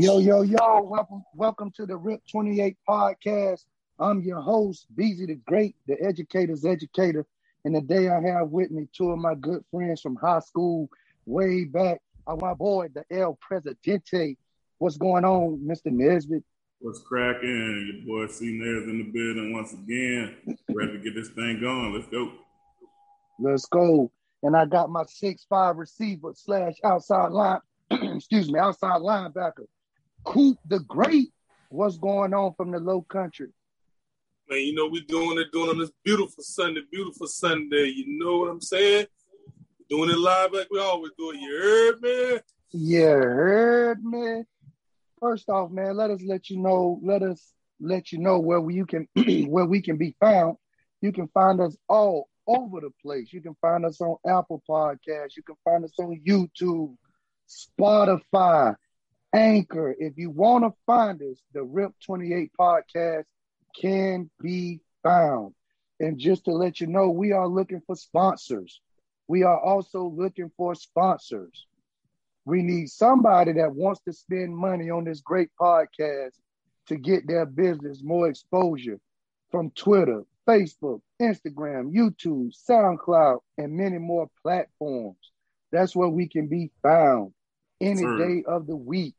Yo, yo, yo, welcome, welcome to the RIP 28 podcast. I'm your host, Beezy the Great, the educator's educator. And today I have with me two of my good friends from high school way back. Uh, my boy, the El Presidente. What's going on, Mr. Nesbitt? What's cracking? Your boy C Nares in the building once again. Ready to get this thing going. Let's go. Let's go. And I got my six five receiver slash outside line, excuse me, outside linebacker, Coop the Great. What's going on from the low country? Man, you know we're doing it doing it on this beautiful Sunday, beautiful Sunday. You know what I'm saying? Doing it live like we always do it. You heard me? You heard me. First off, man, let us let you know, let us let you know where we, you can where we can be found. You can find us all over the place. You can find us on Apple Podcasts. You can find us on YouTube, Spotify, Anchor. If you want to find us, the RIP 28 podcast can be found. And just to let you know, we are looking for sponsors. We are also looking for sponsors. We need somebody that wants to spend money on this great podcast to get their business more exposure from Twitter, Facebook, Instagram, YouTube, SoundCloud, and many more platforms. That's where we can be found any Sure. day of the week.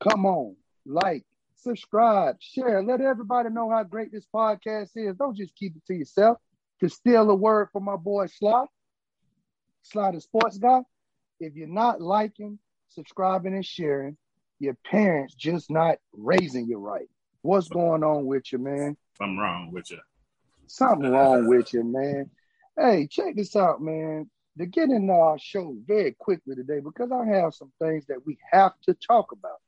Come on, like, subscribe, share, let everybody know how great this podcast is. Don't just keep it to yourself. To steal a word from my boy Sly, Sly the sports guy, if you're not liking, subscribing, and sharing, your parents just not raising you right. What's going on with you, man? Something wrong with you. Something wrong with you, man. Hey, check this out, man. To get into our show very quickly today, because I have some things that we have to talk about.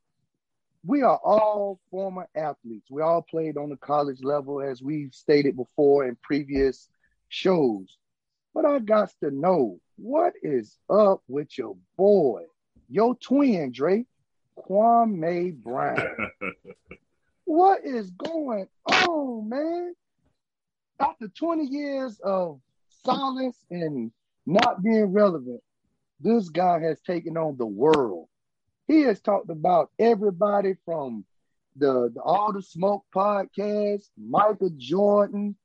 We are all former athletes. We all played on the college level, as we've stated before in previous shows. But I got to know what is up with your boy, your twin, Dre, Kwame Brown. What is going on, man? After 20 years of silence and not being relevant, this guy has taken on the world. He has talked about everybody from the, the All the Smoke podcast, Michael Jordan,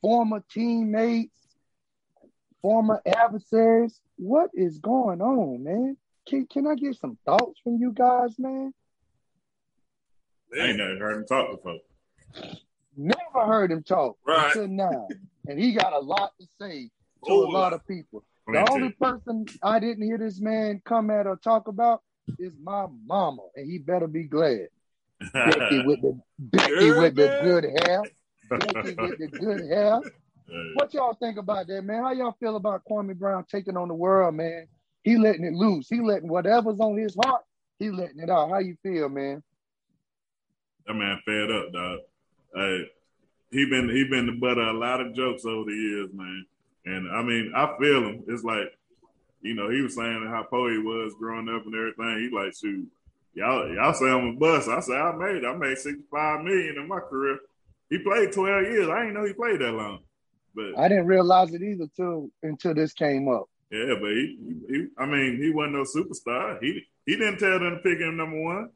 former teammates, former adversaries. What is going on, man? Can, can I get some thoughts from you guys, man? I ain't never heard him talk before. Never heard him talk Right. until now. And he got a lot to say to Oh, a lot of people. The only person I didn't hear this man come at or talk about is my mama, and he better be glad. Becky with the Becky with the good hair. Becky with the good hair. What y'all think about that, man? How y'all feel about Kwame Brown taking on the world, man? He letting it loose. He letting whatever's on his heart, he letting it out. How you feel, man? that man fed up, dog. Hey, he been he been the butt of a lot of jokes over the years, man. And I mean, I feel him. It's like, you know, he was saying how poor he was growing up and everything. He like, shoot, y'all y'all say I'm a bust. I say I made I made sixty five million in my career. He played twelve years. I didn't know he played that long. But I didn't realize it either till until this came up. Yeah, but he, he, I mean, he wasn't no superstar. He he didn't tell them to pick him number one.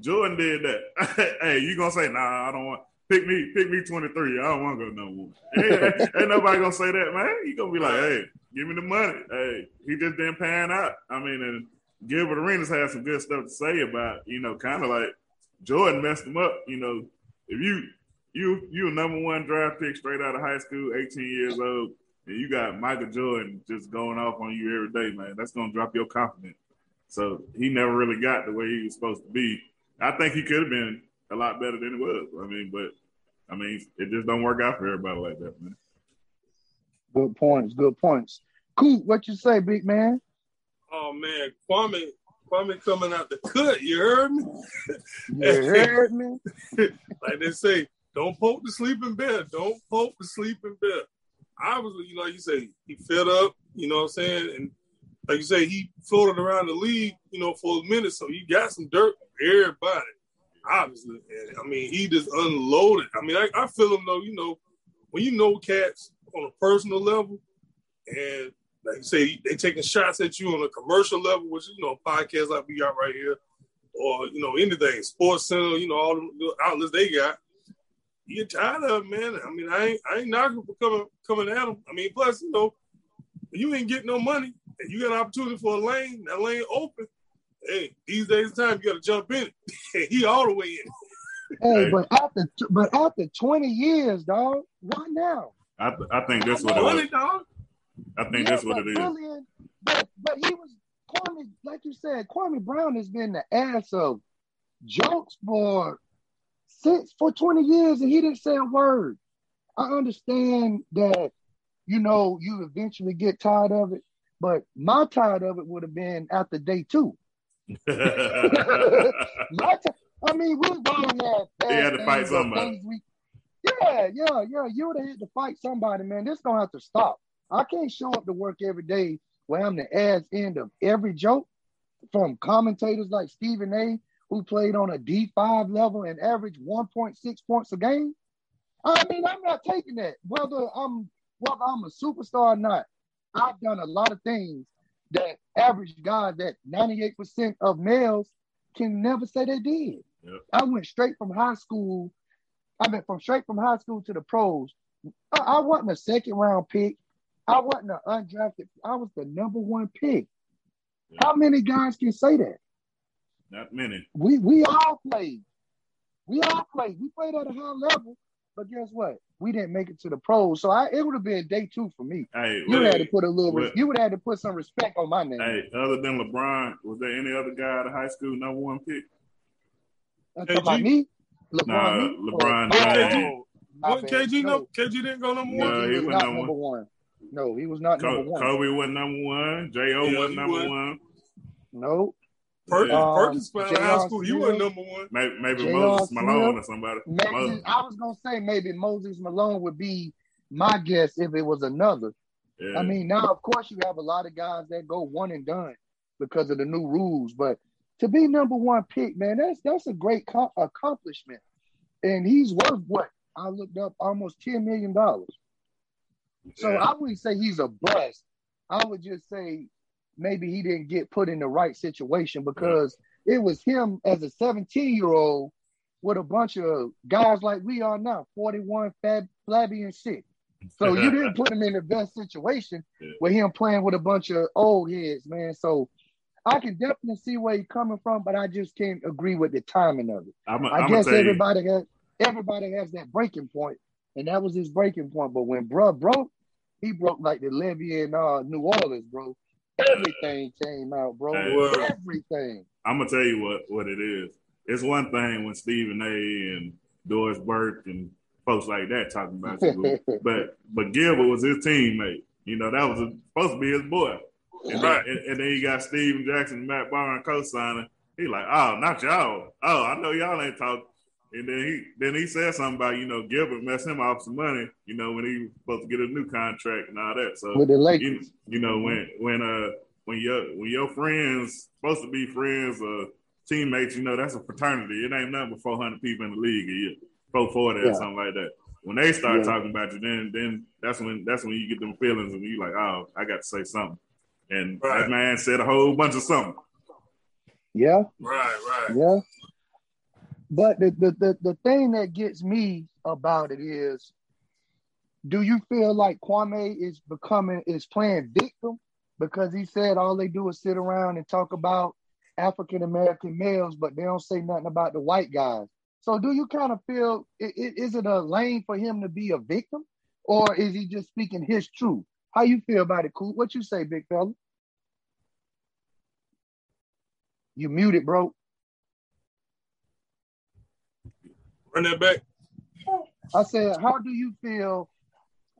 Jordan did that. hey, you gonna say, nah, I don't want pick me, pick me twenty three. I don't want to go number one. Ain't, ain't nobody gonna say that, man. You gonna be like, hey, give me the money. Hey, he just didn't pan out. I mean, and Gilbert Arenas had some good stuff to say about, you know, kind of like Jordan messed him up. You know, if you you you number one draft pick straight out of high school, eighteen years old and you got Michael Jordan just going off on you every day, man, that's gonna drop your confidence. So he never really got the way he was supposed to be. I think he could have been a lot better than it was. I mean, but I mean, it just don't work out for everybody like that, man. Good points. Good points. Cool. What you say, big man? Oh man, Kwame, Kwame coming out the cut. You heard me? You heard me? Like they say, don't poke the sleeping bear. Don't poke the sleeping bear. Obviously, you know, you say he fed up. You know what I'm saying? And like you say, he floated around the league, you know, for a minute. So you got some dirt on everybody. Obviously, and I mean, he just unloaded. I mean, I, I feel him though. You know, when you know cats on a personal level, and like you say, they taking shots at you on a commercial level, which you know, podcasts like we got right here. or you know anything, Sports Center, you know all the outlets they got. You get tired of it, man. I mean, I ain't I ain't knocking for coming coming at them. I mean, plus you know, you ain't getting no money, and you got an opportunity for a lane. That lane open. Hey, these days of time, you got to jump in he all the way in. Hey, but after but after twenty years, dog, why now? I, th- I think that's what it Money, dog. I think Yeah, that's what but it is. Willian- But, but he was Kwame, like you said, Kwame Brown has been the ass of jokes for since for 20 years and he didn't say a word. I understand that, you know, you eventually get tired of it, but my tired of it would have been after day two. My I mean, we going at He had to fight somebody. we- yeah, yeah, yeah. You would have had to fight somebody, man. This gonna have to stop. I can't show up to work every day where I'm the ass end of every joke from commentators like Stephen A, who played on a D5 level and averaged 1.6 points a game. I mean, I'm not taking that. Whether I'm whether I'm a superstar or not, I've done a lot of things that average guys that 98% of males can never say they did. Yep. I went straight from high school. I mean, from straight from high school to the pros. I, I wasn't a second round pick. I wasn't an undrafted. I was the number one pick. Yeah. How many guys can say that? Not many. We we all played. We all played. We played at a high level, but guess what? We didn't make it to the pros. So I, it would have been day two for me. Hey, You would what- have to put a little. what- you would have to put some respect on my name. hey, other than LeBron, was there any other guy at of high school number one pick? Uh, That's about KG? me. LeBron, Nah, me? LeBron Oh, James. oh, What. KG no. no. KG didn't go number No, one. KG he was wasn't number number one. No, he was not Co- number one. Kobe wasn't number one. J.O. Yeah, wasn't number wasn't. one. No, Perkins, Yeah. Um, Perkins found out high school. He Smith. wasn't number one. Maybe, maybe Moses Malone or somebody. maybe Moses. I was gonna say maybe Moses Malone would be my guess if it was another. Yeah. I mean, now of course you have a lot of guys that go one and done because of the new rules, but to be number one pick, man, that's that's a great co- accomplishment, and he's worth what I looked up almost ten million dollars. So Yeah. I wouldn't say he's a bust. I would just say maybe he didn't get put in the right situation because it was him as a 17 year old with a bunch of guys like we are now, 41, fab, flabby, and sick. So you didn't put him in the best situation Yeah. with him playing with a bunch of old heads, man. So I can definitely see where he's coming from, but I just can't agree with the timing of it. I'm, I I'm guess gonna tell you, everybody has everybody has that breaking point, and that was his breaking point. But when bruh broke, he broke like the levee in uh, New Orleans, bro. Everything came out, bro. Hey. Well- Everything. I'm gonna tell you what what it is. It's one thing when Stephen A. and Doris Burke and folks like that talking about you, but but Gilbert was his teammate. You know that was supposed to be his boy. And, Right. then, and, and then you got Stephen Jackson, and Matt Barnes co-signing. He like, oh, not y'all. Oh, I know y'all ain't talking. And then he then he said something about you know Gilbert messed him off some money. You know when he was supposed to get a new contract and all that. So with the you, Lakers. you know when when uh when your when your friends supposed to be friends or teammates, you know that's a fraternity. It ain't nothing but four hundred people in the league. You four forty Yeah. or something like that. When they start Yeah. talking about you, then then that's when that's when you get them feelings and you like, oh, I got to say something. And Right. that man said a whole bunch of something. Yeah, Right, right. yeah. But the, the the the thing that gets me about it is, do you feel like Kwame is becoming is playing victim because he said all they do is sit around and talk about African American males, but they don't say nothing about the white guys. So do you kind of feel i- i- is it a lane for him to be a victim, or is he just speaking his truth? How you feel about it, Cool? What you say, big fella? You muted, bro. Run that back. I said, how do you feel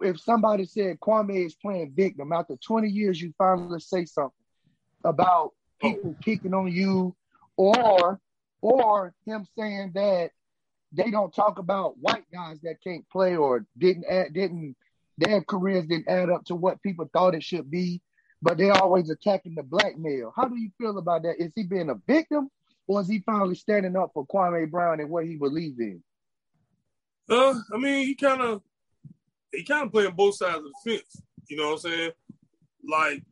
if somebody said Kwame is playing victim after 20 years? You finally say something about people picking on you, or or him saying that they don't talk about white guys that can't play or didn't add, didn't their careers didn't add up to what people thought it should be, but they're always attacking the black male. How do you feel about that? Is he being a victim, or is he finally standing up for Kwame Brown and what he believes in? Uh, I mean, he kind of he kind of playing both sides of the fence. You know what I'm saying? Like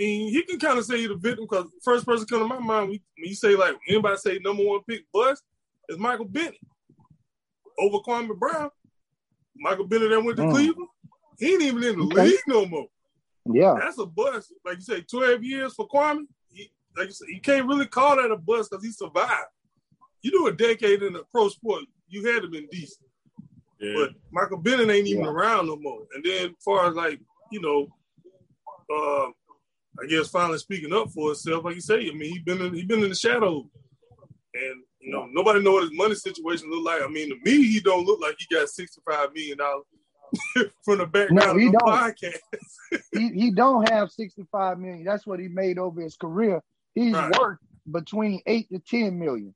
I mean, he can kind of say he's the victim because first person come to my mind when you say like anybody say number one pick bust is Michael Bennett over Kwame Brown. Michael Bennett that went to mm. Cleveland, he ain't even in the okay. league no more. Yeah, that's a bust. Like you say, twelve years for Kwame. He, like you say, you can't really call that a bust because he survived. You do a decade in the pro sport, you had to been decent. Yeah. But Michael Bennett ain't even yeah. around no more. And then, as far as like you know, uh, I guess finally speaking up for himself, like you say, I mean, he been in, he been in the shadows, and you know, nobody know what his money situation look like. I mean, to me, he don't look like he got sixty five million dollars from the background no, he of the don't. podcast. he he don't have sixty five million. That's what he made over his career. He's right. worth between eight to ten million.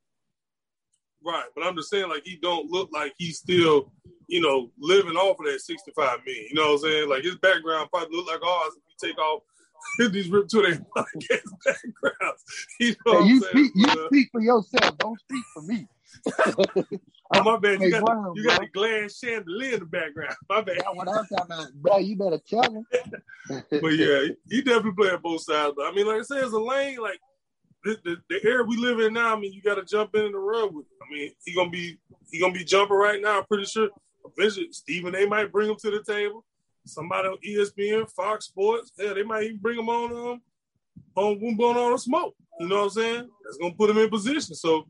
Right, but I'm just saying, like he don't look like he's still, you know, living off of that 65 million. You know what I'm saying? Like his background probably look like ours if you take off these ripped to their podcast backgrounds. You know hey, you speak, you speak for yourself. Don't speak for me. oh my bad, you, got, the, you got the glass chandelier in the background. My bad. That's what I'm talking about, bro. You better tell him. but yeah, he definitely playing both sides. But I mean, like I said, it's a lane. Like the, the, the era we live in now. I mean, you got to jump in and run with. It. I mean, he gonna be he gonna be jumping right now. I'm pretty sure. Eventually, Stephen A. might bring him to the table somebody on ESPN, Fox Sports. Yeah, they might even bring him on um on Boom on the Smoke. You know what I'm saying? That's gonna put him in position. So,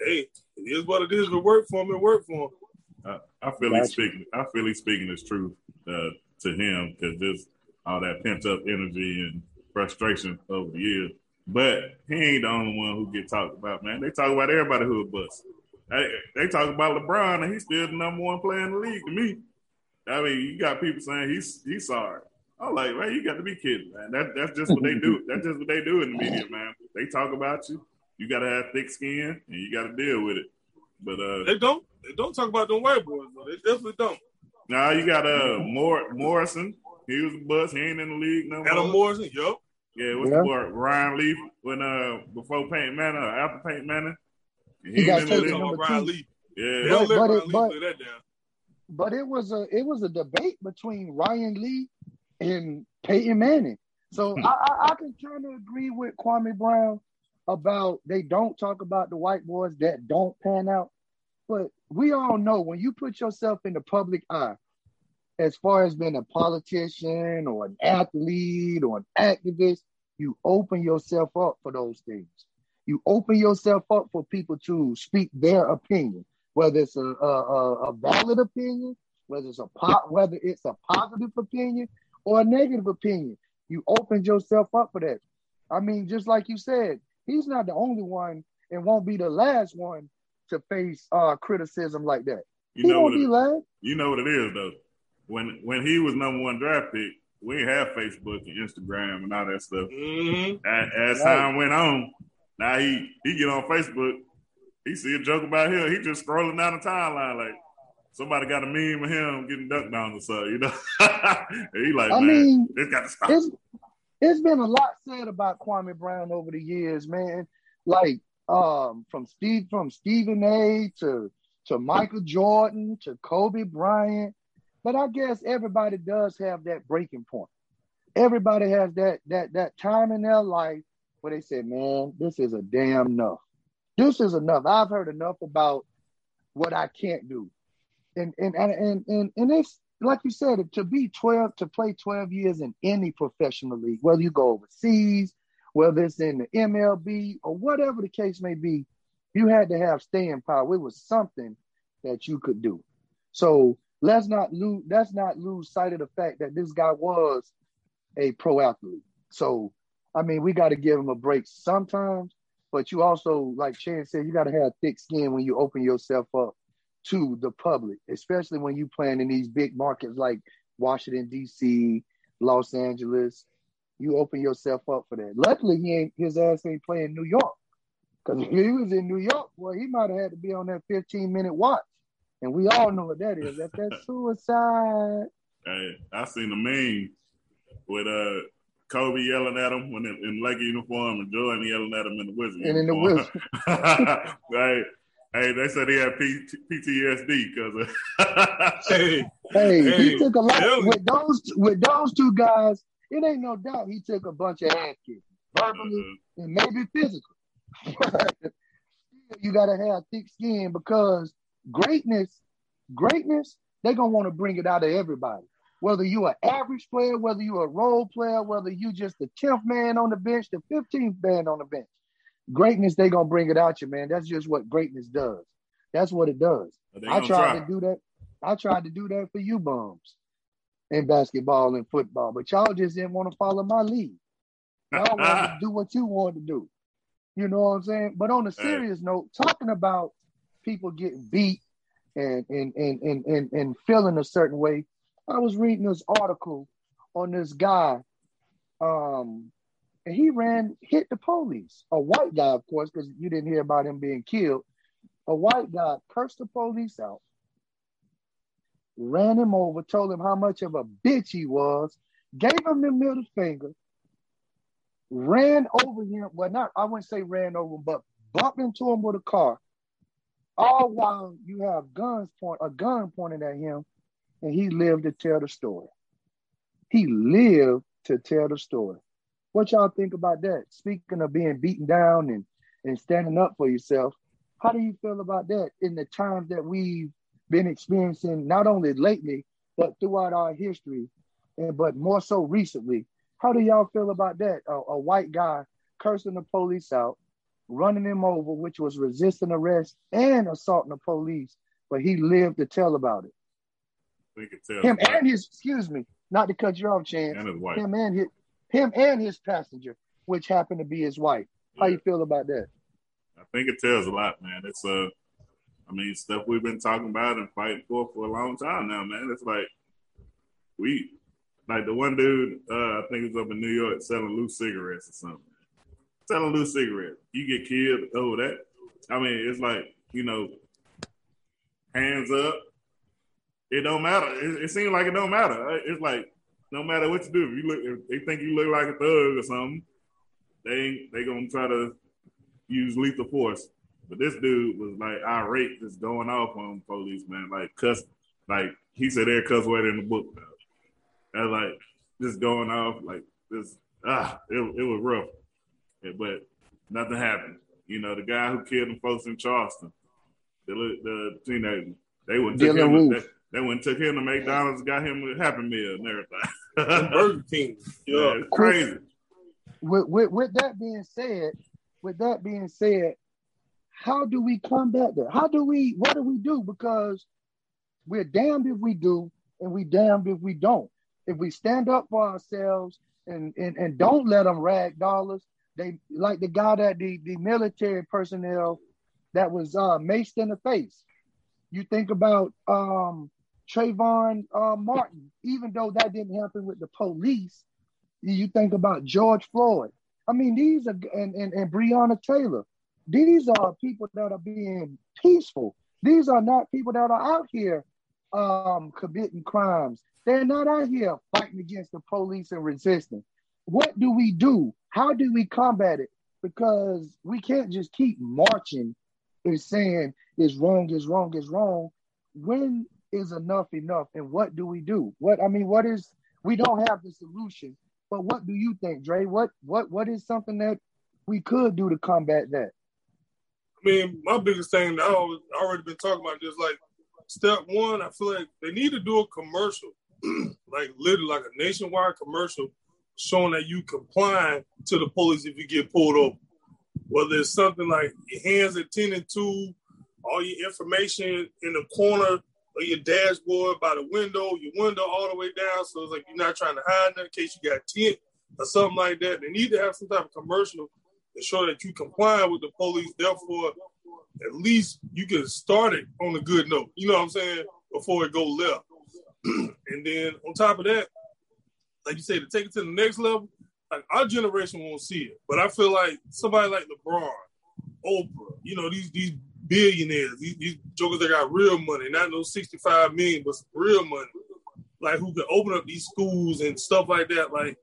hey, it is what it is. It work for him, it work for him. I, I feel he's speaking. I feel he's speaking his truth uh, to him because just all that pent up energy and frustration over the years. But he ain't the only one who get talked about, man. They talk about everybody who a bust. They, they talk about LeBron, and he's still the number one player in the league to me. I mean, you got people saying he's he's sorry. I'm like, man, you got to be kidding, man. That that's just what they do. That's just what they do in the media, man. They talk about you. You got to have thick skin, and you got to deal with it. But uh, they don't. They don't talk about them white boys. Though. They definitely don't. Now nah, you got uh Mor- Morrison. He was a bust. He ain't in the league no more. Adam Morrison. Yup. Yeah, what's yeah. the boy Ryan Leaf when uh before Peyton Manning, after Peyton Manning. He, he got taken number Ryan Leaf. Yeah, but, but, it, but, that down but it was a it was a debate between Ryan Leaf and Peyton Manning. So hmm. I, I, I can kind of agree with Kwame Brown about they don't talk about the white boys that don't pan out. But we all know when you put yourself in the public eye, as far as being a politician or an athlete or an activist, you open yourself up for those things. You open yourself up for people to speak their opinion whether it's a, a, a valid opinion, whether it's a po- whether it's a positive opinion or a negative opinion. You opened yourself up for that. I mean, just like you said, he's not the only one and won't be the last one to face uh, criticism like that. You he know won't be it, last. You know what it is though. When when he was number one draft pick, we have Facebook and Instagram and all that stuff. Mm-hmm. As, as right. time went on, now he he get on Facebook he see a joke about him. He just scrolling down the timeline like somebody got a meme of him getting dunked down or something, you know. he like, I mean, it's got to stop. It's, it's been a lot said about Kwame Brown over the years, man. Like um, from Steve, from Stephen A. to to Michael Jordan to Kobe Bryant. But I guess everybody does have that breaking point. Everybody has that that that time in their life where they say, "Man, this is a damn enough." This is enough. I've heard enough about what I can't do. And and and and and, it's like you said, to be 12, to play 12 years in any professional league, whether you go overseas, whether it's in the MLB or whatever the case may be, you had to have staying power. It was something that you could do. So let's not lose let's not lose sight of the fact that this guy was a pro athlete. So I mean, we got to give him a break sometimes, but you also, like Chan said, you got to have thick skin when you open yourself up to the public, especially when you playing in these big markets like Washington D.C., Los Angeles. You open yourself up for that. Luckily, he ain't his ass ain't playing New York, because if he was in New York, well, he might have had to be on that 15 minute watch, and we all know what that is. That's that suicide. Hey, I seen the meme with uh Kobe yelling at him when in, in Laker uniform, and Jordan yelling at him in the Wizard and uniform. in the Wizard. right. Hey, they said he had P- PTSD because of. hey, hey, he took a lot with those with those two guys. it ain't no doubt he took a bunch of ass kicking, verbally mm-hmm. and maybe physical. you gotta have thick skin because greatness, greatness, they're gonna want to bring it out of everybody. Whether you an average player, whether you are a role player, whether you just the 10th man on the bench, the 15th man on the bench. Greatness, they gonna bring it out you, man. That's just what greatness does. That's what it does. I tried try. to do that. I tried to do that for you bums in basketball and football, but y'all just didn't want to follow my lead. Y'all want to do what you wanted to do. You know what I'm saying? But on a serious note, talking about people getting beat and and and and and, and feeling a certain way, I was reading this article on this guy, um, and he ran hit the police. A white guy, of course, because you didn't hear about him being killed. A white guy cursed the police out, ran him over, told him how much of a bitch he was, gave him the middle finger, ran over him. Well, not I wouldn't say ran over him, but bumped into him with a car. All while you have guns point a gun pointed at him, and he lived to tell the story. He lived to tell the story. What y'all think about that? Speaking of being beaten down and, and standing up for yourself, how do you feel about that in the times that we've been experiencing, not only lately, but throughout our history, and but more so recently? How do y'all feel about that? A, a white guy cursing the police out, running him over, which was resisting arrest and assaulting the police, but he lived to tell about it. Him and his, excuse me, not to cut you off, Chance. And his wife. Him and his, him and his passenger, which happened to be his wife. How you feel about that? I think it tells a lot, man. It's uh, I mean, stuff we've been talking about and fighting for for a long time now, man. It's like we, like the one dude, uh, I think he's up in New York selling loose cigarettes or something. Selling loose cigarettes, you get killed Oh, that. I mean, it's like you know, hands up. It don't matter. It, it seems like it don't matter. It's like no matter what you do, if you look, if they think you look like a thug or something, they they gonna try to use lethal force. But this dude was like irate, just going off on police, man. Like cuss, like he said, "There cuss word in the book." And like just going off, like this. Ah, it it was rough, yeah, but nothing happened. You know, the guy who killed them folks in Charleston, the the teenager, they went took him. They, they went took him to McDonald's, got him a Happy Meal and everything. Burger King, yeah, it's crazy. With, with with that being said, with that being said, how do we combat that? How do we, what do we do? Because we're damned if we do, and we damned if we don't. If we stand up for ourselves and, and, and don't let them rag dollars, they like the guy that the, the military personnel that was uh, maced in the face. You think about um, Trayvon uh, Martin, even though that didn't happen with the police, you think about George Floyd. I mean, these are and, and, and Breonna Taylor. These are people that are being peaceful. These are not people that are out here um, committing crimes. They're not out here fighting against the police and resisting. What do we do? How do we combat it? Because we can't just keep marching and saying is wrong, is wrong, is wrong. When is enough enough? And what do we do? What I mean, what is we don't have the solution but what do you think, Dre? What what what is something that we could do to combat that? I mean, my biggest thing that I already been talking about just like step one, I feel like they need to do a commercial, like literally like a nationwide commercial showing that you comply to the police if you get pulled over. Whether it's something like your hands attended to, all your information in the corner or your dashboard by the window, your window all the way down. So it's like you're not trying to hide in case you got tint or something like that. They need to have some type of commercial to show that you comply with the police. Therefore, at least you can start it on a good note. You know what I'm saying? Before it go left. and then on top of that, like you say, to take it to the next level, like our generation won't see it. But I feel like somebody like LeBron, Oprah, you know, these these billionaires, these, these jokers that got real money, not no 65 million, but real money. Like who can open up these schools and stuff like that. Like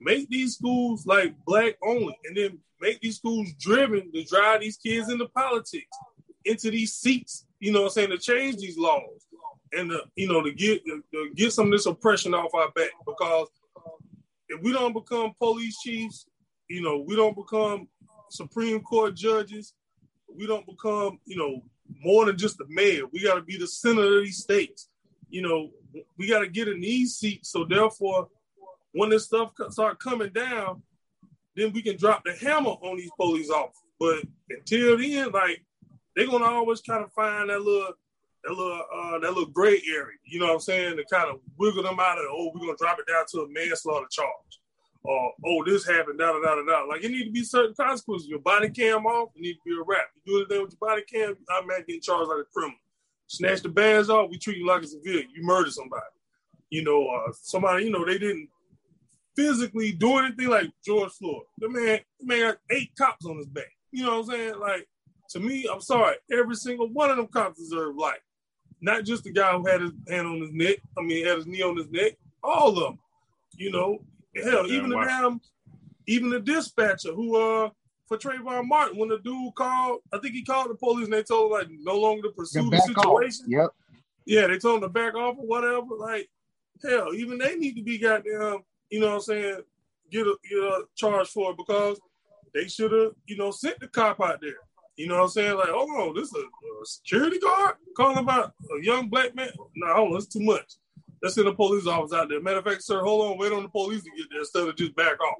make these schools like black only and then make these schools driven to drive these kids into politics, into these seats, you know what I'm saying, to change these laws and to, you know, to get to get some of this oppression off our back because if we don't become police chiefs, you know, we don't become Supreme Court judges, we don't become, you know, more than just the mayor. We got to be the senator of these states. You know, we got to get in these seats. So therefore, when this stuff start coming down, then we can drop the hammer on these police officers. But until then, like they're gonna always kind of find that little that little uh, that little gray area. You know what I'm saying? To kind of wiggle them out of oh, we're gonna drop it down to a manslaughter charge. Or oh, this happened, da da da da. Like it need to be certain consequences. Your body cam off, it need to be a wrap. You do anything with your body cam, I'm not getting charged like a criminal. Snatch the bands off, we treat you like a civilian. You murder somebody. You know, uh, somebody, you know, they didn't physically do anything like George Floyd. The man, the man got eight cops on his back. You know what I'm saying? Like, to me, I'm sorry, every single one of them cops deserve life. Not just the guy who had his hand on his neck, I mean, had his knee on his neck, all of them. You know, hell, even the damn, even the dispatcher who, uh, for Trayvon Martin, when the dude called, I think he called the police and they told him, like, no longer to pursue the situation. Off. Yep. Yeah, they told him to back off or whatever. Like, hell, even they need to be goddamn, you know what I'm saying, get a, get a charge for it because they should have, you know, sent the cop out there. You know what I'm saying? Like, hold on, this is a, a security guard calling about a young black man. No, hold on, that's too much. Let's send the police officer out there. Matter of fact, sir, hold on, wait on the police to get there instead of just back off.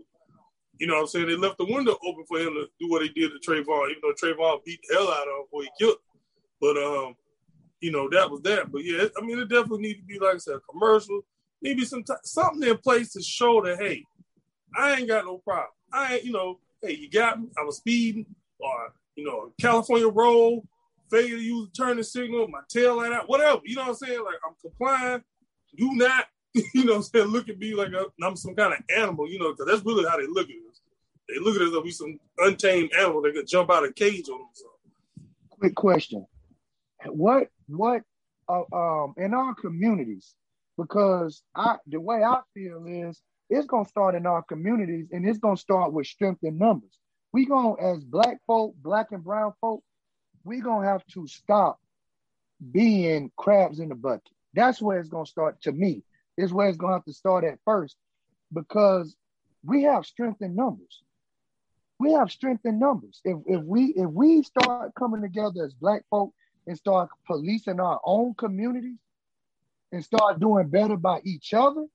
You know what I'm saying? They left the window open for him to do what he did to Trayvon, even though Trayvon beat the hell out of him before he killed him. But um, you know, that was that. But yeah, I mean, it definitely need to be like I said, a commercial, maybe some t- something in place to show that hey, I ain't got no problem. I ain't, you know, hey, you got me. I was speeding, or you know, California roll, failure to use the turning signal, my tail light out, whatever. You know what I'm saying? Like I'm complying. Do not, you know, saying, look at me like I'm some kind of animal. You know, because that's really how they look at us. They look at us like we some untamed animal that could jump out of a cage on themselves. Quick question: What what uh, um in our communities? Because I the way I feel is it's gonna start in our communities, and it's gonna start with strength in numbers. We gonna, as black folk, black and brown folk, we gonna have to stop being crabs in the bucket. That's where it's gonna start. To me, is where it's gonna have to start at first, because we have strength in numbers. We have strength in numbers. If if we if we start coming together as black folk and start policing our own communities and start doing better by each other,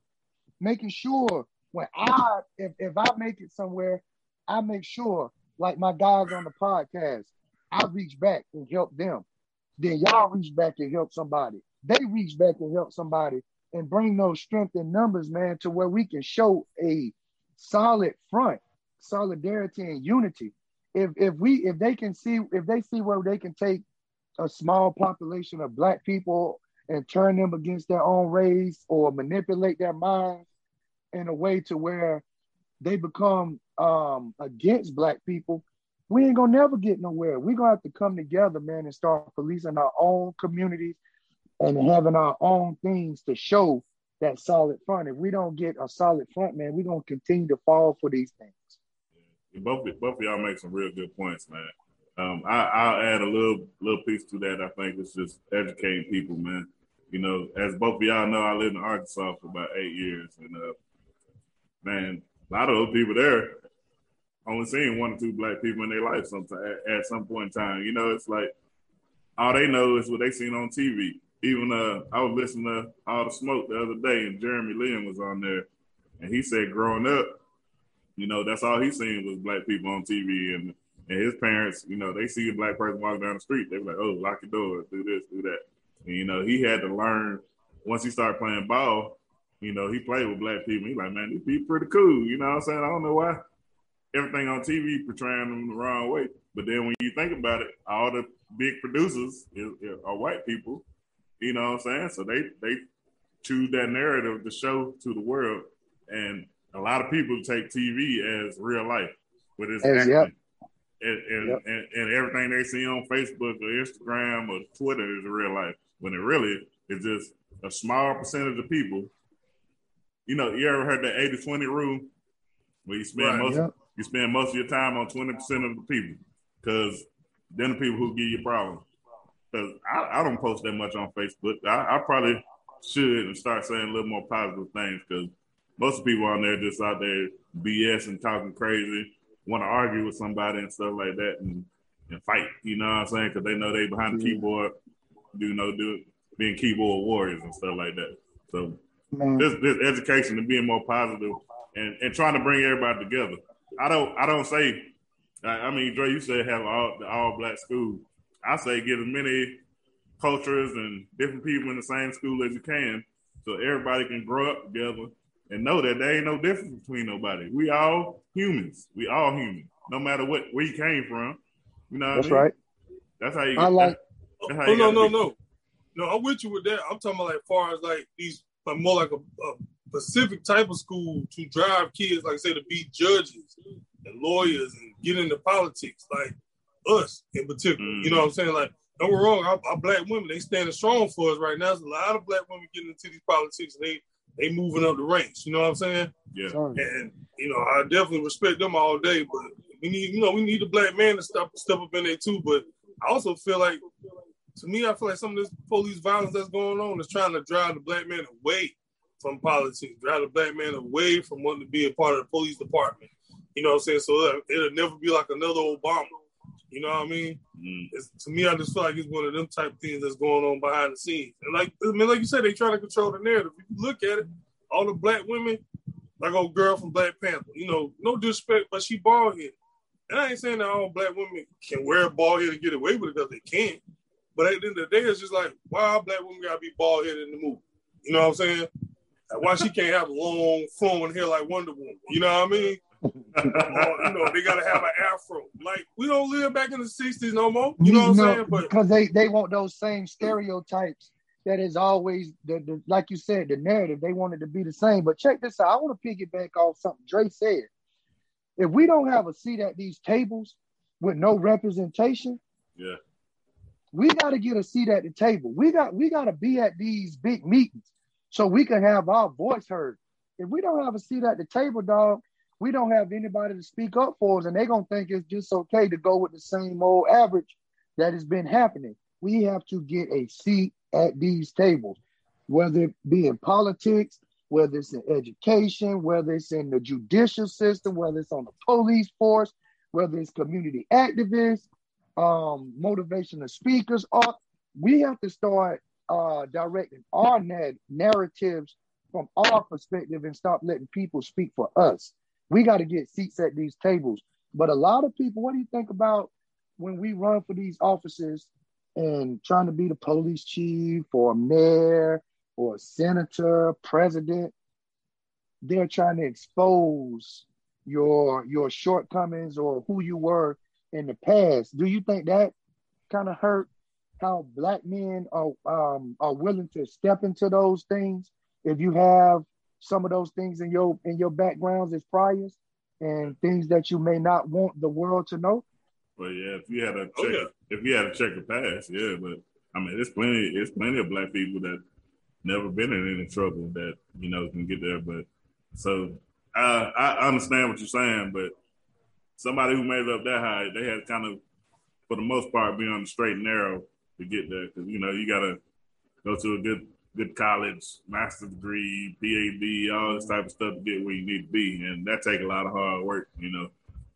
making sure when I if, if I make it somewhere, I make sure like my guys on the podcast, I reach back and help them. Then y'all reach back and help somebody. They reach back and help somebody and bring those strength and numbers, man, to where we can show a solid front, solidarity and unity. If if we if they can see if they see where they can take a small population of black people and turn them against their own race or manipulate their minds in a way to where they become um, against black people, we ain't gonna never get nowhere. We're gonna have to come together, man, and start policing our own communities and having our own things to show that solid front. If we don't get a solid front, man, we're gonna continue to fall for these things. Yeah, both both of y'all make some real good points, man. Um, I, will add a little little piece to that. I think it's just educating people, man. You know, as both of y'all know, I lived in Arkansas for about eight years, and uh, man, a lot of those people there only seen one or two black people in their life sometime at some point in time. You know, it's like all they know is what they seen on TV. Even uh, I was listening to All the Smoke the other day, and Jeremy Lin was on there, and he said, growing up, you know, that's all he seen was black people on TV, and and his parents, you know, they see a black person walking down the street, they were like, oh, lock your doors, do this, do that. And, you know, he had to learn once he started playing ball. You know, he played with black people. He's like, man, these people pretty cool. You know what I'm saying? I don't know why everything on TV portraying them the wrong way. But then when you think about it, all the big producers is, are white people. You know what I'm saying? So they they choose that narrative to show to the world, and a lot of people take TV as real life, but it's as, acting. Yep. And, and, yep. and, and, everything they see on Facebook or Instagram or Twitter is real life. When it really is just a small percentage of people. You know, you ever heard the 80-20 rule? Where you spend right, most yep you spend most of your time on 20% of the people because then the people who give you problems. Because I, I, don't post that much on Facebook. I, I, probably should and start saying a little more positive things because most of the people on there just out there BS and talking crazy, want to argue with somebody and stuff like that, and, and fight. You know what I'm saying? Because they know they behind the keyboard, you know, do being keyboard warriors and stuff like that. So Man. this, this education and being more positive and, and trying to bring everybody together. I don't I don't say I, I mean Dre, you said have all the all black school. I say get as many cultures and different people in the same school as you can so everybody can grow up together and know that there ain't no difference between nobody. We all humans. We all human. No matter what where you came from. You know what That's I mean? right. That's how you I like- that's how Oh no, no, be. no, no. I'm with you with that. I'm talking about like far as like these, but more like a, a specific type of school to drive kids, like say, to be judges and lawyers and get into politics, like us in particular. You know what I'm saying? Like, don't get wrong, our, our black women they standing strong for us right now. There's a lot of black women getting into these politics and they they moving up the ranks. You know what I'm saying? Yeah. And you know, I definitely respect them all day, but we need, you know, we need the black man to step step up in there too. But I also feel like, to me, I feel like some of this police violence that's going on is trying to drive the black man away from politics, drive the black man away from wanting to be a part of the police department. You know what I'm saying? So uh, it'll never be like another Obama. You know what I mean? Mm. It's, to me, I just feel like it's one of them type things that's going on behind the scenes. And like, I mean, like you said, they trying to control the narrative. If you look at it, all the black women, like old girl from Black Panther, you know, no disrespect, but she bald headed. And I ain't saying that all black women can wear a bald head and get away with it because they can't. But at the end of the day, it's just like, why black women gotta be bald headed in the movie? You know what I'm saying? Like, why she can't have long flowing hair like Wonder Woman? You know what I mean? Or, you know, they gotta have an afro. Like we don't live back in the '60s no more. You know what I'm saying? But because they they want those same stereotypes that is always the, the like you said the narrative they want it to be the same but check this out i want to piggyback off something Dre said if we don't have a seat at these tables with no representation Yeah. we got to get a seat at the table we got we got to be at these big meetings so we can have our voice heard if we don't have a seat at the table dog we don't have anybody to speak up for us and they're to think it's just okay to go with the same old average that has been happening we have to get a seat at these tables, whether it be in politics, whether it's in education, whether it's in the judicial system, whether it's on the police force, whether it's community activists, um, motivational speakers. Or we have to start uh, directing our narratives from our perspective and stop letting people speak for us. We got to get seats at these tables. But a lot of people, what do you think about when we run for these offices and trying to be the police chief or mayor or senator, president, they're trying to expose your your shortcomings or who you were in the past. Do you think that kind of hurt how black men are um, are willing to step into those things if you have some of those things in your in your backgrounds as priors and things that you may not want the world to know? But yeah, if you had a check, Oh, yeah. if you had a check a pass, yeah. But I mean, there's plenty, there's plenty of black people that never been in any trouble that you know can get there. But so uh, I understand what you're saying, but somebody who made it up that high, they had to kind of, for the most part, be on the straight and narrow to get there because you know you got to go to a good good college, master's degree, PhD, all this type of stuff to get where you need to be, and that take a lot of hard work, you know.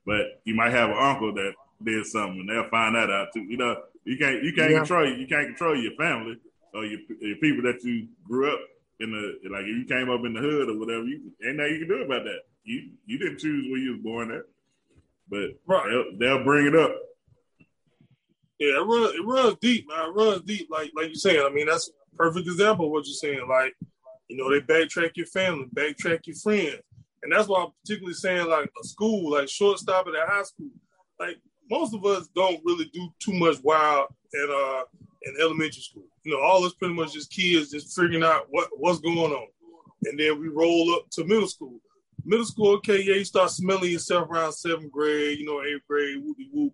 But you might have an uncle that did something, and they'll find that out too. You know, you can't you can't Yeah. control you can't control your family or your, your people that you grew up in the like. If you came up in the hood or whatever, you ain't nothing you can do about that. You you didn't choose where you was born at, but Right. they'll, they'll bring it up. Yeah, it runs, it runs deep, man. It runs deep, like like you're saying. I mean, that's a perfect example of what you're saying. Like, you know, they backtrack your family, backtrack your friends, and that's why I'm particularly saying like a school, like shortstop at a high school. Like most of us don't really do too much wild at uh in elementary school. You know, all it's pretty much just kids just figuring out what what's going on, and then we roll up to middle school. Middle school, okay, yeah, you start smelling yourself around seventh grade, you know, eighth grade, whoopie whoop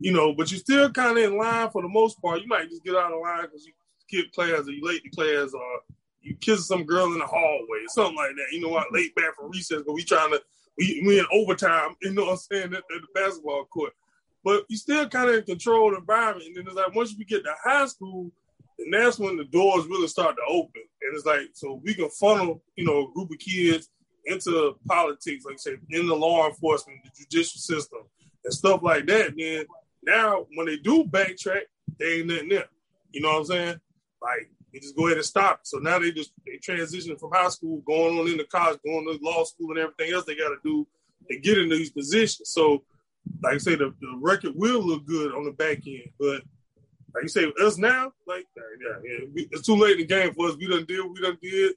you know, but you're still kind of in line for the most part. You might just get out of line because you skip class or you late class or uh, you kiss some girl in the hallway or something like that. You know what? Late back from recess, but we trying to we, we in overtime. You know what I'm saying at, at the basketball court, but you still kind of in controlled environment. And then it's like once you get to high school, and that's when the doors really start to open. And it's like so we can funnel, you know, a group of kids into politics, like said, in the law enforcement, the judicial system, and stuff like that, then now when they do backtrack, they ain't nothing there. You know what I'm saying? Like you just go ahead and stop. So now they just they transitioning from high school, going on into college, going to law school, and everything else they got to do to get into these positions. So, like I say, the, the record will look good on the back end, but like you say, us now, like yeah, yeah, it's too late in the game for us. We done did, we done did.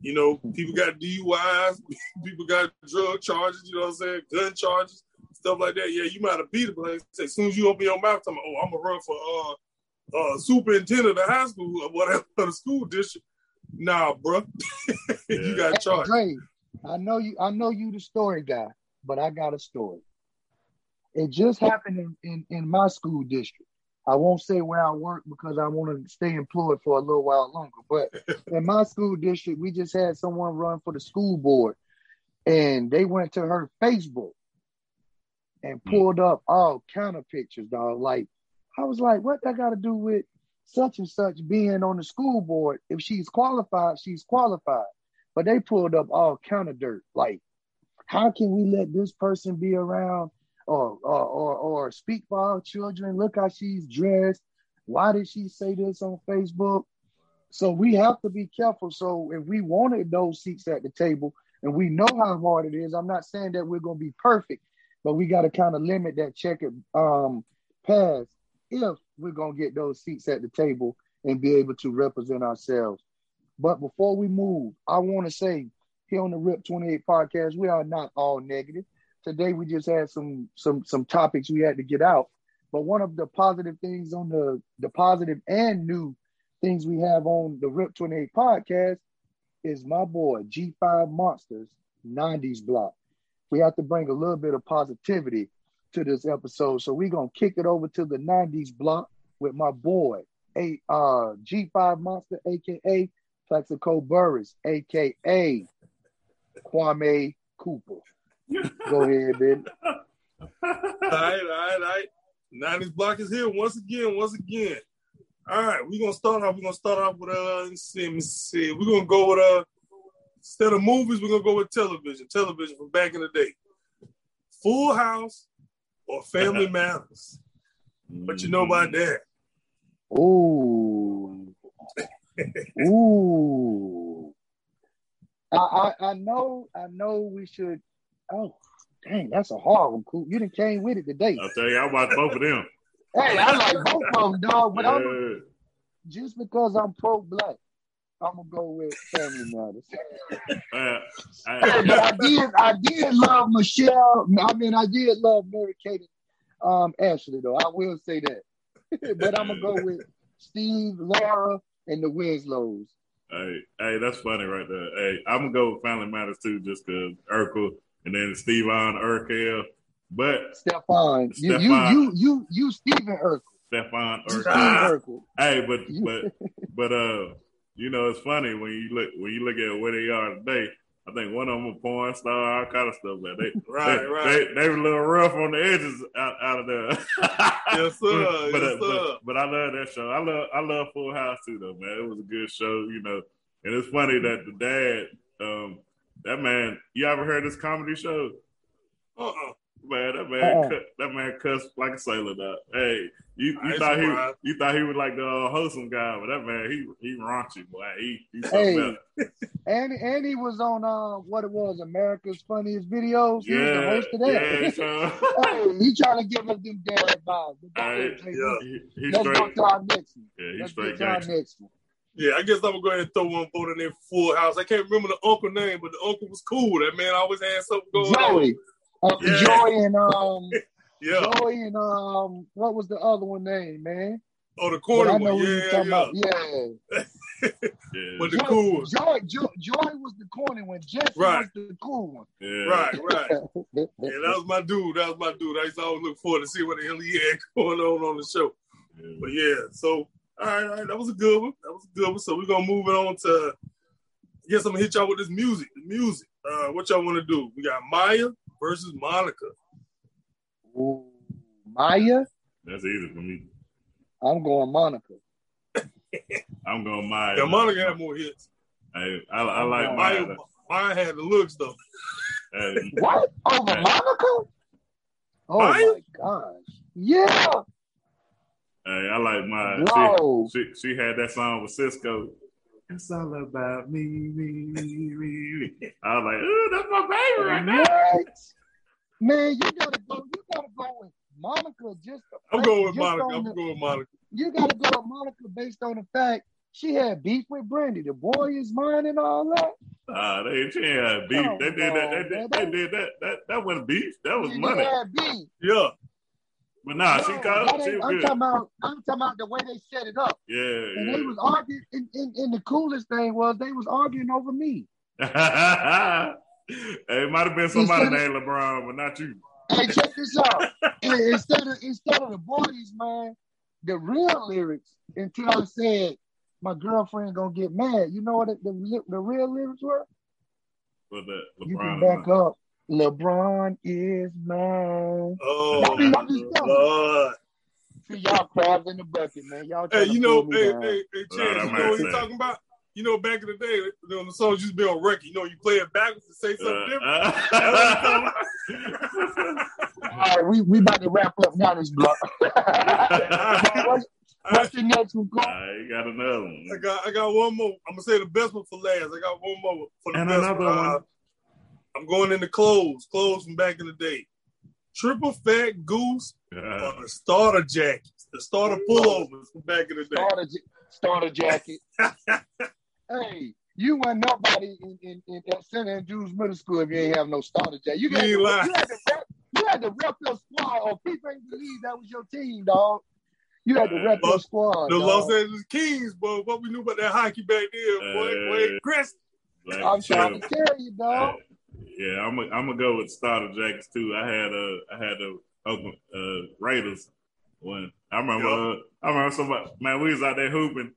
You know, people got DUIs, people got drug charges. You know what I'm saying? Gun charges, stuff like that. Yeah, you might have beat it, but like I say, as soon as you open your mouth, I'm like, oh, I'm gonna run for uh uh, superintendent of the high school or whatever the school district. Nah, bro, you got charged. Dre, I know you. I know you the story guy, but I got a story. It just happened in, in, in my school district. I won't say where I work because I want to stay employed for a little while longer. But in my school district, we just had someone run for the school board, and they went to her Facebook and pulled up all kind of pictures, dog. Like I was like, what that got to do with such and such being on the school board? If she's qualified, she's qualified. But they pulled up all of dirt. Like, how can we let this person be around or or or, or speak for our children? Look how she's dressed. Why did she say this on Facebook? So we have to be careful. So if we wanted those seats at the table and we know how hard it is, I'm not saying that we're gonna be perfect, but we got to kind of limit that checkered um, pass if we're going to get those seats at the table and be able to represent ourselves. But before we move, I want to say here on the Rip 28 podcast, we are not all negative. Today we just had some some some topics we had to get out. But one of the positive things on the the positive and new things we have on the Rip 28 podcast is my boy G5 Monsters 90s block. We have to bring a little bit of positivity to this episode. So we're gonna kick it over to the 90s block with my boy, a uh G5 Monster, aka Plaxico Burress, aka Kwame Cooper. Go ahead, baby. all right, all right, all right. 90s block is here once again, once again. All right, we're gonna start off. We're gonna start off with uh let's see, let me see. We're gonna go with uh instead of movies, we're gonna go with television. Television from back in the day. Full House, or Family Matters. What you know mm-hmm. about that? Ooh. Ooh. I, I, I know I know we should oh dang, that's a horrible cool. You didn't came with it today. I'll tell you, I watched both of them. Hey, I like both of them, dog, but yeah. I'm just because I'm pro black, I'm gonna go with Family Matters. uh, I, but I did, I did love Michelle. I mean, I did love Mary Kate, um, Ashley though. I will say that. but I'm gonna go with Steve, Laura, and the Winslows. Hey, hey, that's funny right there. Hey, I'm gonna go with Family Matters too, just because Urkel and then Stevan Urkel. But Stefan, you, you, you, you, you, Stephen Urkel. Stefan Urkel. Hey, but but but uh you know, it's funny when you look when you look at where they are today. I think one of them a porn star, all kind of stuff. But they, right, they, right. They, they were a little rough on the edges out, out of there. yes, sir. but, yes, uh, but, but I love that show. I love I love Full House too, though, man. It was a good show, you know. And it's funny that the dad, um, that man, you ever heard this comedy show? Uh-uh. Man, that man, uh-uh. cut, that man cussed like a sailor. Dog. Hey, you, you thought he you thought he was like the uh, wholesome guy, but that man he he raunchy boy. He, he hey, and and he was on uh what it was America's Funniest Videos. He yeah, was the host of that. Yeah, so. hey, he trying to give us them dad vibes. Hey, yeah, he, he Let's straight. go to our next one. Yeah, he's Let's straight get to our next one. Yeah, I guess I'm gonna go ahead and throw one vote in there Full House. I can't remember the uncle name, but the uncle was cool. That man always had something going Joey. on. Uh, Yeah. Joey and um Yeah. Joey and um what was the other one name, man? Oh, the But corner I know one. who you're Yeah, talking yeah. about. Yeah. Yeah, But the Joy, cool one. Joy, Joy, Joy was the corny one. Jesse Right. was the cool one. yeah. Right, right. Yeah, that was my dude. That was my dude. I used to always look forward to see what the hell he had going on on the show. Yeah. But yeah, so all right, all right, that was a good one. That was a good one. So we're gonna move it on to. I guess I'm gonna hit y'all with this music. The music. Uh, what y'all want to do? We got Mya versus Monica. Ooh, Mya, That's easy for me. I'm going Monica. I'm going Mya. Yeah, Monica had more hits. Hey, I, I like Mya, Mya. Mine had the looks though. Hey, What? Over Hey. Monica? Oh Mine? my gosh. Yeah. hey, I like mine. Bro. She, she she had that song with Sisqó. It's all about me, me, me, me. me. I was like, ooh, that's my baby right now. What? Man, you gotta go. You gotta go with Monica. Just I'm going with Monica. I'm the- going with Monica. you gotta go with Monica based on the fact she had beef with Brandy. The boy is mine and all that. Nah, they she had beef. They did that. They, man. they did that. That that wasn't beef. That was They money. had beef. Yeah. But nah, she No, called. She I'm good. talking about. I'm talking about the way they set it up. Yeah, And they was arguing. And, and, and the coolest thing was they was arguing over me. yeah. hey, it might have been somebody Instead named LeBron, but not you. Hey, check this out. And instead of instead of the boys, man, the real lyrics. Until I said my girlfriend gonna get mad. You know what the the, the real lyrics were? But the You LeBron. can back up. LeBron is mine. Oh, I mean, I'm just telling you. Lord. See y'all crabs in the bucket, man. Y'all Hey, you know, pull hey, hey, hey, Lord, Chance, you know what say. you're talking about? You know, back in the day, you know, the songs used to be on record. You know, you play it backwards to say something different. Uh, All right, we we about to wrap up now this block. what's, what's the next one, Cole? I got another one. I got, I got one more. I'm gonna say the best one for last. I got one more for the And best another one. one. Uh, I'm going into clothes, clothes from back in the day. Triple fat goose Uh, on the starter jackets, the starter pullovers from back in the day. Starter, starter jacket. Hey, you weren't nobody in, in, in at St. Andrews Middle School if you ain't have no starter jacket. You, You had to, you, had to rep, you had to rep your squad, or people ain't believe that was your team, dog. You had to rep your squad. The dog. Los Angeles Kings, boy. What we knew about that hockey back then, boy. Uh, boy, Chris. Black I'm trying to tell you, dog. Yeah, I'm gonna I'm go with starter jackets too. I had a I had a Oakland uh, Raiders one. I remember uh, I remember somebody man we was out there hooping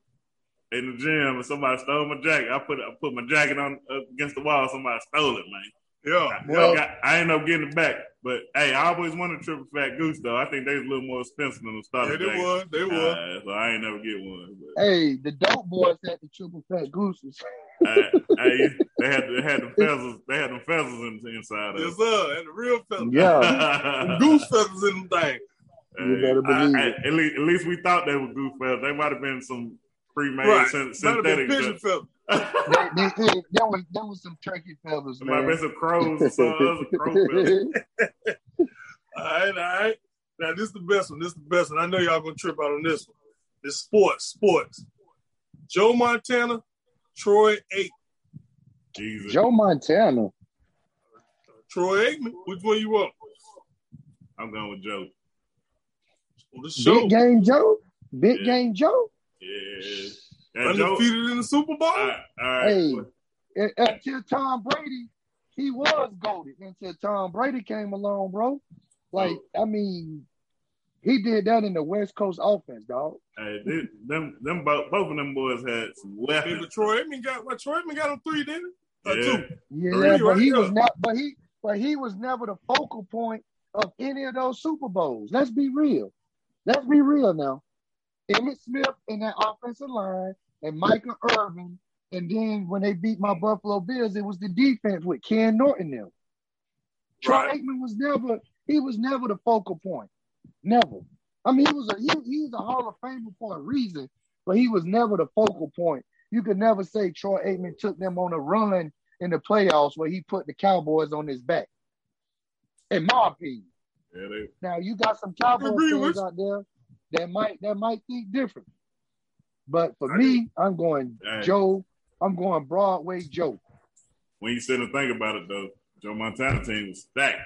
in the gym and somebody stole my jacket. I put I put my jacket on up against the wall. Somebody stole it, man. Yeah. I, Well- got, I ended up getting it back. But hey, I always wanted a triple fat goose though. I think they was a little more expensive than the starter Yeah, they jacket. was. They was. Uh, so I ain't never get one. But, Hey, the dope boys had the triple fat gooses. uh, hey, they had they had the feathers. They had them feathers in, inside of Yes, it. sir. And the real feathers. Yeah. Them goose feathers in them things. You better believe I- I- it. at, least, at least we thought they were goof feathers. They might have been some pre-made Right. syn- Might have been synthetic. pigeon stuff. feathers. they, they, they, there was there was some turkey feathers, There might have man. been some crows or some crow feathers. All right, all right. Now this is the best one. This is the best one. I know y'all gonna trip out on this one. It's sports, sports. Joe Montana, Troy Aikman. Jesus. Joe Montana. Troy Aikman. Which one you want? I'm going with Joe. On the show. Big game Joe. Big Yeah. game Joe. Yeah. And Joe, Undefeated in the Super Bowl. all right, all right. Hey, until Tom Brady, he was goaded. Until Tom Brady came along, bro. Like, oh. I mean, he did that in the West Coast offense, dog. Hey, they, them, them both, both of them boys had some Hey, weapons. but Troy Aikman got what? Troy Aikman got him three, didn't he? Yeah. two. Yeah, Three, but right he there. was not. But he, but he was never the focal point of any of those Super Bowls. Let's be real. Let's be real now. Emmitt Smith in that offensive line and Michael Irvin, and then when they beat my Buffalo Bills, it was the defense with Ken Norton. Them. Troy Right. Aikman was never. He was never the focal point. Never. I mean, he was a he, he was a Hall of Famer for a reason, but he was never the focal point. You could never say Troy Aikman took them on a run in the playoffs where he put the Cowboys on his back. In my opinion. Yeah, Now you got some Cowboys fans out there that might that might think different. But for I me, I'm going Hey. Joe. I'm going Broadway Joe. when you sit and think about it, though, Joe Montana team was stacked.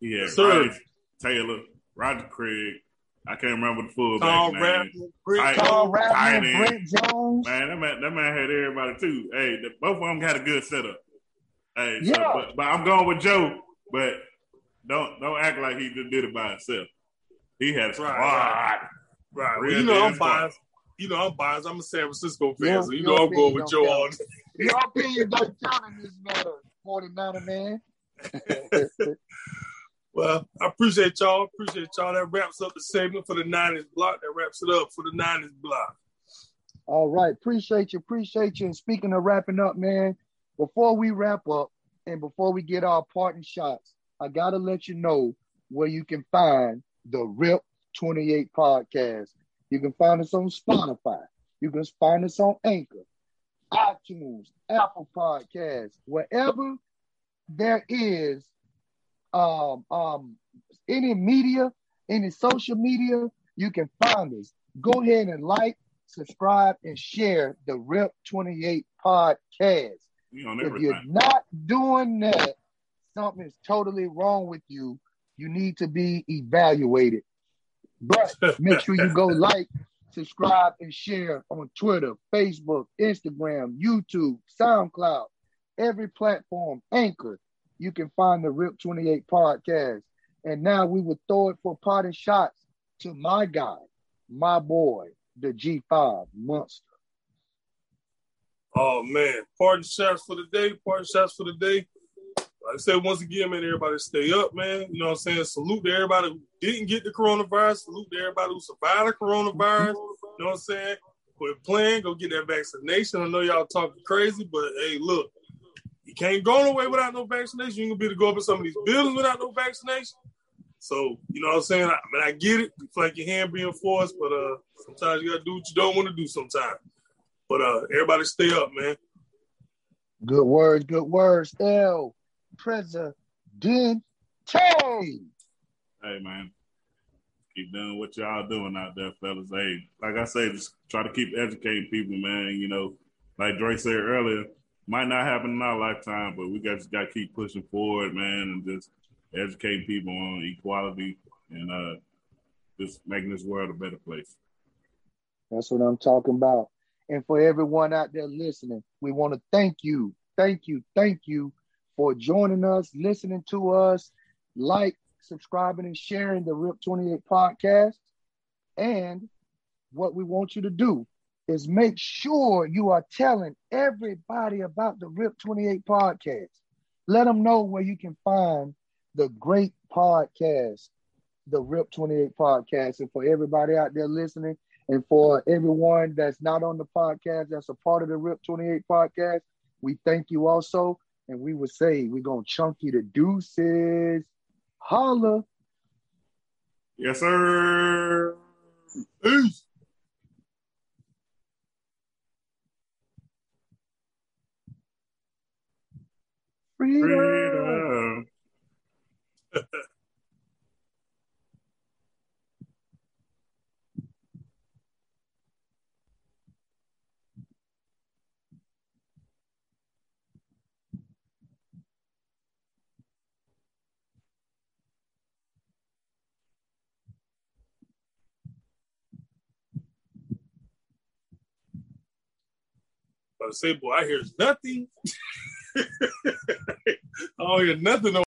He had Yes, sir. Rice, Taylor, Roger Craig. I can't remember the full Tom name. Rathman, Brent Tom tight Rattler. Brent Jones. Man, that man, that man had everybody too. Hey, the, both of them got a good setup. Hey, so, Yeah. but, but I'm going with Joe. But don't don't act like he just did it by himself. He had a squad. Right, Right. Well, you know I'm squad. biased. You know I'm biased. I'm a San Francisco fan, Your- so you know I'm going with don't Joe count. all day. Your opinion don't count in this matter, 49er man. Well, I appreciate y'all. Appreciate y'all. That wraps up the segment for the Niners block. That wraps it up for the Niners block. All right. Appreciate you. Appreciate you. And speaking of wrapping up, man, before we wrap up and before we get our parting shots, I gotta let you know where you can find the RIP 28 podcast. You can find us on Spotify. You can find us on Anchor, iTunes, Apple Podcasts, wherever there is um, um, any media, any social media, you can find us. Go ahead and like, subscribe, and share the RIP 28 podcast. You If you're not doing that, something is totally wrong with you. You need to be evaluated. But make sure you go like, subscribe, and share on Twitter, Facebook, Instagram, YouTube, SoundCloud, every platform, Anchor. You can find the RIP 28 podcast. And now we will throw it for parting shots to my guy, my boy, the G5 monster. Oh man, party shots for the day, party shots for the day. Like I said, once again, man, everybody stay up, man. You know what I'm saying? Salute to everybody who didn't get the coronavirus. Salute to everybody who survived the coronavirus. You know what I'm saying? Quit playing, go get that vaccination. I know y'all talking crazy, but hey, look, you can't go nowhere without no vaccination. You gonna be to go up in some of these buildings without no vaccination. So, you know what I'm saying? I, I mean, I get it. You feel like your hand being forced, but uh sometimes you gotta do what you don't want to do sometimes. But uh everybody stay up, man. Good words, good words. El Presidente. Hey man, keep doing what y'all doing out there, fellas. Hey, like I say, just try to keep educating people, man. You know, like Dre said earlier, might not happen in our lifetime, but we got just got to keep pushing forward, man, and just educating people on equality and uh, just making this world a better place. That's what I'm talking about. And for everyone out there listening, we want to thank you, thank you, thank you for joining us, listening to us, like, subscribing, and sharing the RIP 28 podcast. And what we want you to do is make sure you are telling everybody about the RIP 28 podcast. Let them know where you can find the great podcast, the RIP 28 podcast. And for everybody out there listening, and for everyone that's not on the podcast, that's a part of the RIP 28 podcast, we thank you also. And we would say we're going to chunk you to deuces. Holla. Yes, sir. Peace. Freedom. Freedom. But I say, boy, I hear nothing. I don't hear nothing